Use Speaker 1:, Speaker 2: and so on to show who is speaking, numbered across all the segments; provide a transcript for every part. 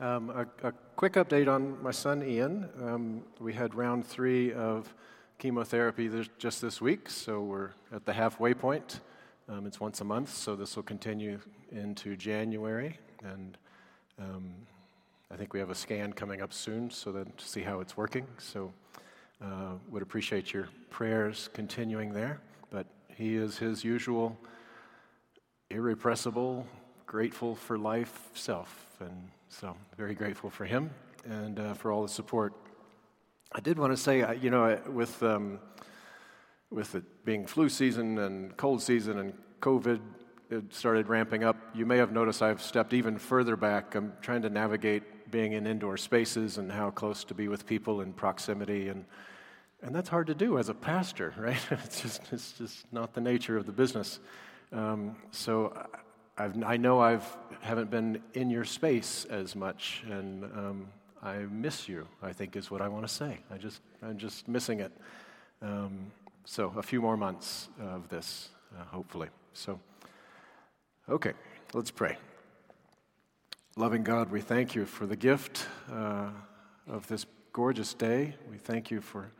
Speaker 1: Um, a, a, quick update on my son Ian. Um, we had round three of chemotherapy this, just this week, so we're at the halfway point. Um, it's once a month, so this will continue into January, and um, I think we have a scan coming up soon, so that to see how it's working. So, uh, would appreciate your prayers continuing there. But he is his usual irrepressible, grateful for life self, and so, very grateful for him and uh, for all the support. I did want to say, you know, with, um, with it being flu season and cold season and COVID, it started ramping up. You may have noticed I've stepped even further back. I'm trying to navigate being in indoor spaces and how close to be with people in proximity. And, and that's hard to do as a pastor, right? it's, just, it's just not the nature of the business. Um, so I've, i know I haven't been in your space as much, and um, I miss you. I think is what I want to say. I just I'm just missing it. Um, so a few more months of this, uh, hopefully. So, okay, let's pray. Loving God, we thank you for the gift uh, of this gorgeous day. We thank you for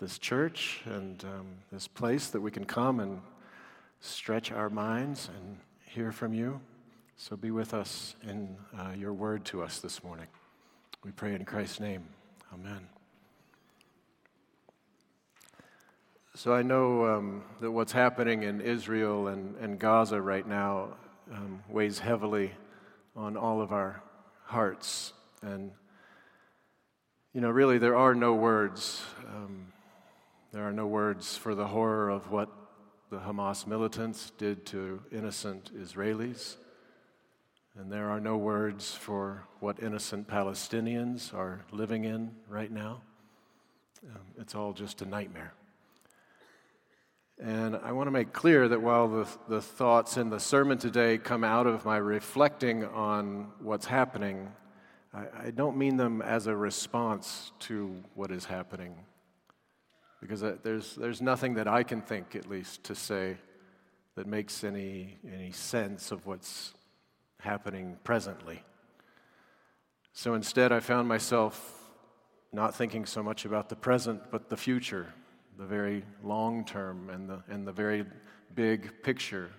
Speaker 1: this church and um, this place that we can come and stretch our minds and hear from you. So be with us in uh, your word to us this morning. We pray in Christ's name. Amen. So I know um, that what's happening in Israel and, and Gaza right now um, weighs heavily on all of our hearts. And, you know, really, there are no words. Um, there are no words for the horror of what the Hamas militants did to innocent Israelis. And there are no words for what innocent Palestinians are living in right now. Um, it's all just a nightmare. And I want to make clear that while the, the thoughts in the sermon today come out of my reflecting on what's happening, I, I don't mean them as a response to what is happening because uh, there's, there's nothing that I can think, at least, to say that makes any, any sense of what's happening presently. So instead, I found myself not thinking so much about the present, but the future, the very long term, and the, and the very big picture.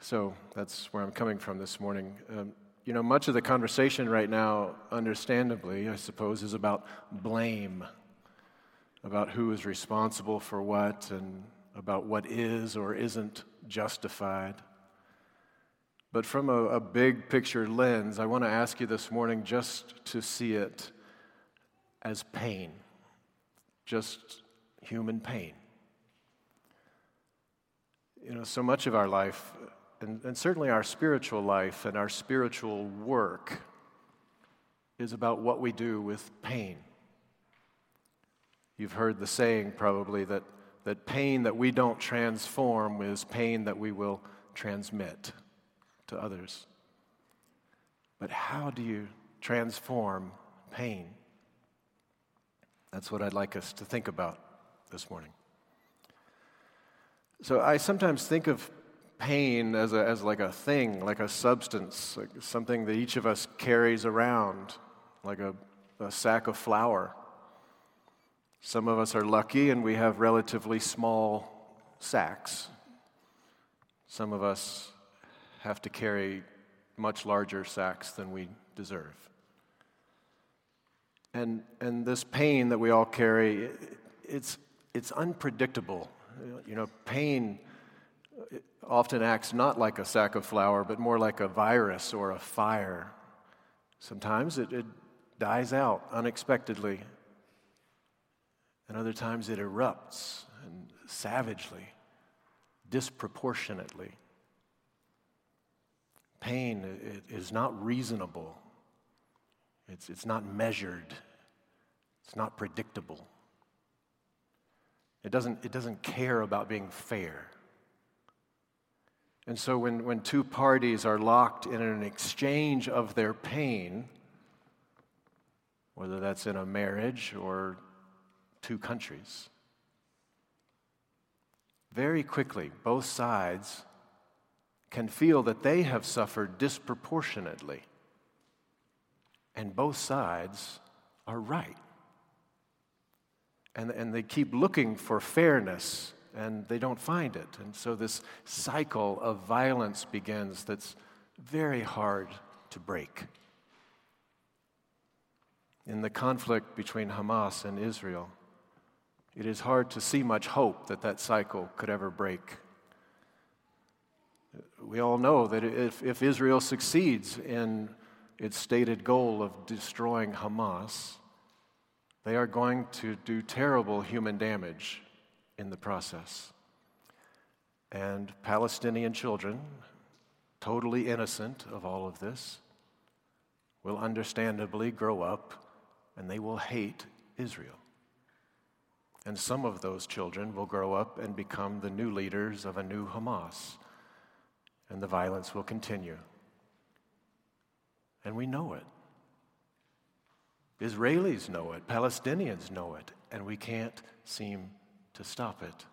Speaker 1: So that's where I'm coming from this morning. Um, you know, much of the conversation right now, understandably, I suppose, is about blame about who is responsible for what and about what is or isn't justified. But from a, a big picture lens, I want to ask you this morning just to see it as pain, just human pain. You know, so much of our life, and, and certainly our spiritual life and our spiritual work, is about what we do with pain. You've heard the saying probably that, that pain that we don't transform is pain that we will transmit to others. But how do you transform pain? That's what I'd like us to think about this morning. So I sometimes think of pain as, a, as like a thing, like a substance, like something that each of us carries around, like a, a sack of flour. Some of us are lucky and we have relatively small sacks. Some of us have to carry much larger sacks than we deserve. And, and this pain that we all carry, it's, it's unpredictable. You know, pain uh, often acts not like a sack of flour, but more like a virus or a fire. Sometimes it, it dies out unexpectedly and other times it erupts and savagely, disproportionately. Pain is not reasonable, it's, it's not measured, it's not predictable. It doesn't, it doesn't care about being fair. And so when, when two parties are locked in an exchange of their pain, whether that's in a marriage or two countries. Very quickly, both sides can feel that they have suffered disproportionately and both sides are right. And, and they keep looking for fairness and they don't find it. And so this cycle of violence begins that's very hard to break. In the conflict between Hamas and Israel, it is hard to see much hope that that cycle could ever break. We all know that if, if Israel succeeds in its stated goal of destroying Hamas, they are going to do terrible human damage in the process. And Palestinian children, totally innocent of all of this, will understandably grow up and they will hate Israel. And some of those children will grow up and become the new leaders of a new Hamas. And the violence will continue. And we know it. Israelis know it, Palestinians know it, and we can't seem to stop it.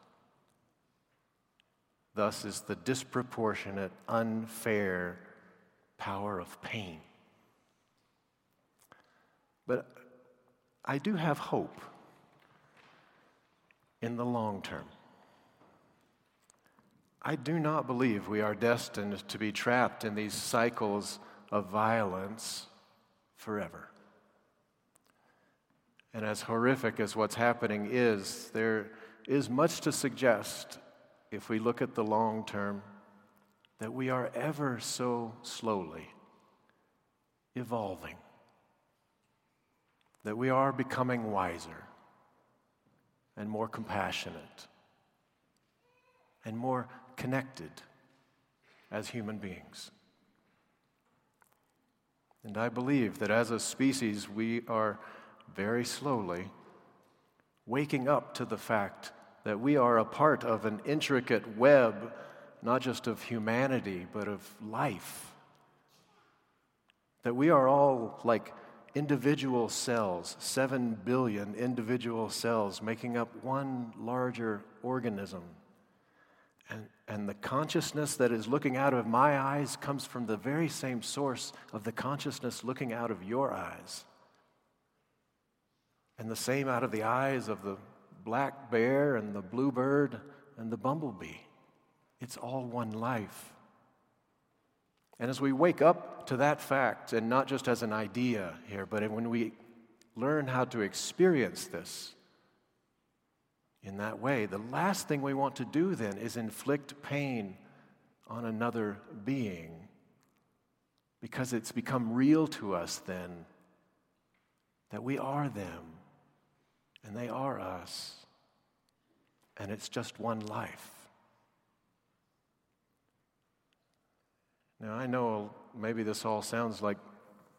Speaker 1: Thus is the disproportionate, unfair power of pain. But I do have hope in the long term. I do not believe we are destined to be trapped in these cycles of violence forever. And as horrific as what's happening is, there is much to suggest, if we look at the long term, that we are ever so slowly evolving, that we are becoming wiser and more compassionate and more connected as human beings. And I believe that as a species, we are very slowly waking up to the fact that we are a part of an intricate web, not just of humanity, but of life. That we are all like individual cells, seven billion individual cells making up one larger organism. And, and the consciousness that is looking out of my eyes comes from the very same source of the consciousness looking out of your eyes. And the same out of the eyes of the black bear and the bluebird and the bumblebee. It's all one life. And as we wake up to that fact, and not just as an idea here, but when we learn how to experience this in that way, the last thing we want to do then is inflict pain on another being because it's become real to us then that we are them and they are us, and it's just one life. Now, I know maybe this all sounds like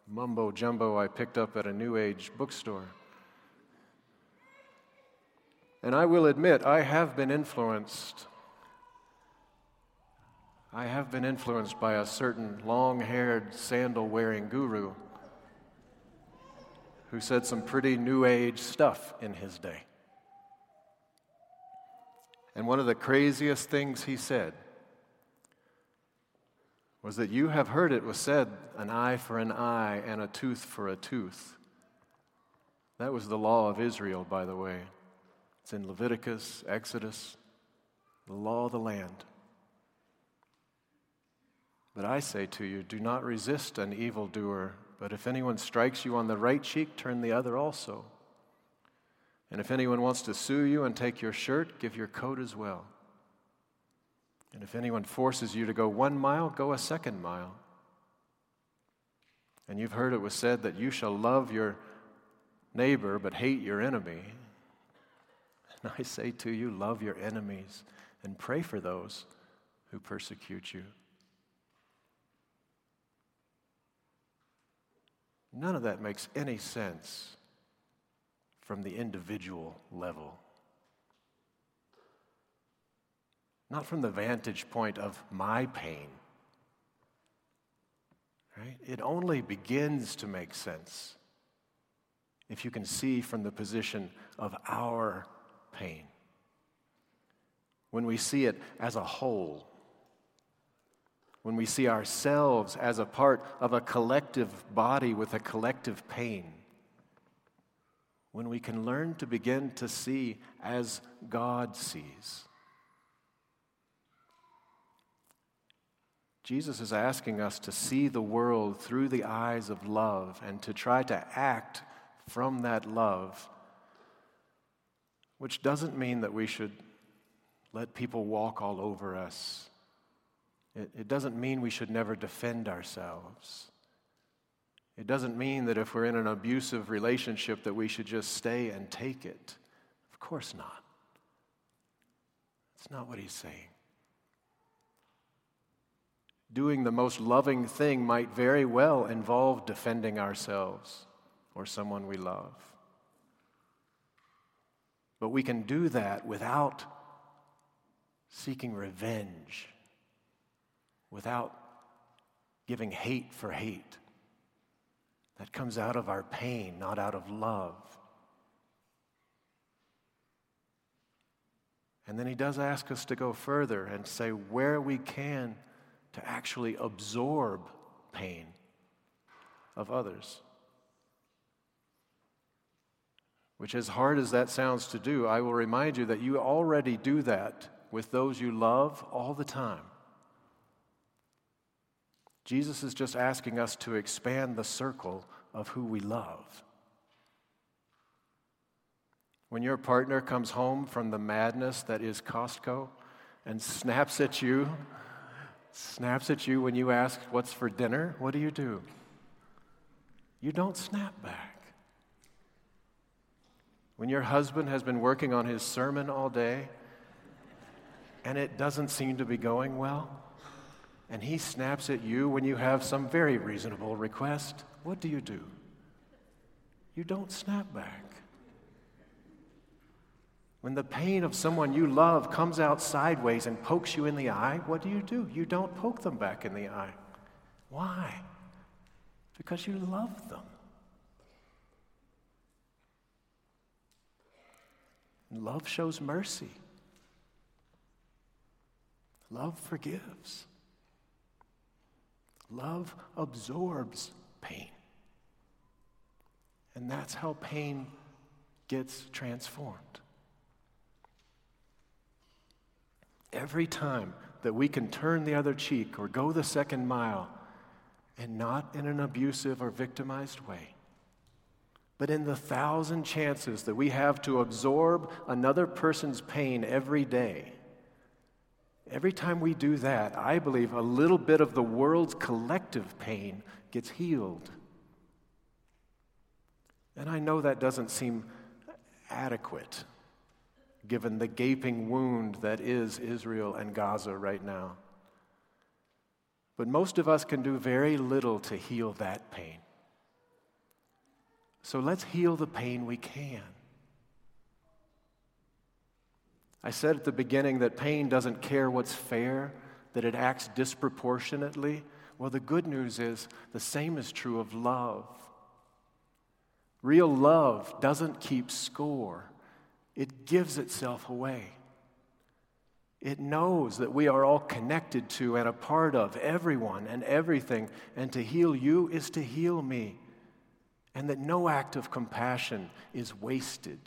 Speaker 1: mumbo jumbo I picked up at a New Age bookstore. And I will admit, I have been influenced. I have been influenced by a certain long haired, sandal wearing guru who said some pretty New Age stuff in his day. And one of the craziest things he said was that you have heard it was said, an eye for an eye and a tooth for a tooth. That was the law of Israel, by the way. It's in Leviticus, Exodus, the law of the land. But I say to you, do not resist an evildoer, but if anyone strikes you on the right cheek, turn the other also. And if anyone wants to sue you and take your shirt, give your coat as well. And if anyone forces you to go one mile, go a second mile. And you've heard it was said that you shall love your neighbor but hate your enemy. And I say to you, love your enemies and pray for those who persecute you. None of that makes any sense from the individual level. Not from the vantage point of my pain. Right? It only begins to make sense if you can see from the position of our pain. When we see it as a whole, when we see ourselves as a part of a collective body with a collective pain, when we can learn to begin to see as God sees. Jesus is asking us to see the world through the eyes of love and to try to act from that love, which doesn't mean that we should let people walk all over us it, it doesn't mean we should never defend ourselves. It doesn't mean that if we're in an abusive relationship that we should just stay and take it. Of course not. That's not what he's saying. Doing the most loving thing might very well involve defending ourselves or someone we love. But we can do that without seeking revenge without giving hate for hate. That comes out of our pain, not out of love. And then he does ask us to go further and say where we can to actually absorb pain of others. Which, as hard as that sounds to do, I will remind you that you already do that with those you love all the time. Jesus is just asking us to expand the circle of who we love. When your partner comes home from the madness that is Costco and snaps at you, snaps at you when you ask what's for dinner, what do you do? You don't snap back. When your husband has been working on his sermon all day and it doesn't seem to be going well, and he snaps at you when you have some very reasonable request, what do you do? You don't snap back. When the pain of someone you love comes out sideways and pokes you in the eye, what do you do? You don't poke them back in the eye. Why? Because you love them. Love shows mercy. Love forgives. Love absorbs pain. And that's how pain gets transformed. Every time that we can turn the other cheek or go the second mile, and not in an abusive or victimized way, but in the thousand chances that we have to absorb another person's pain every day Every time we do that, I believe a little bit of the world's collective pain gets healed. And I know that doesn't seem adequate given the gaping wound that is Israel and Gaza right now. But most of us can do very little to heal that pain. So let's heal the pain we can. I said at the beginning that pain doesn't care what's fair, that it acts disproportionately. Well, the good news is the same is true of love. Real love doesn't keep score, it gives itself away. It knows that we are all connected to and a part of everyone and everything, and to heal you is to heal me, and that no act of compassion is wasted.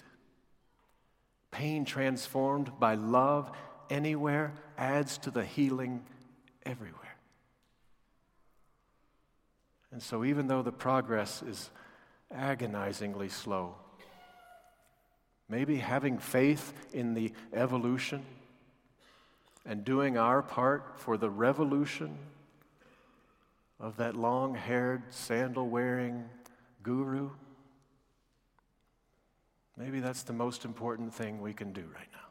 Speaker 1: Pain transformed by love anywhere adds to the healing everywhere. And so, even though the progress is agonizingly slow, maybe having faith in the evolution and doing our part for the revolution of that long haired, sandal wearing guru Maybe that's the most important thing we can do right now.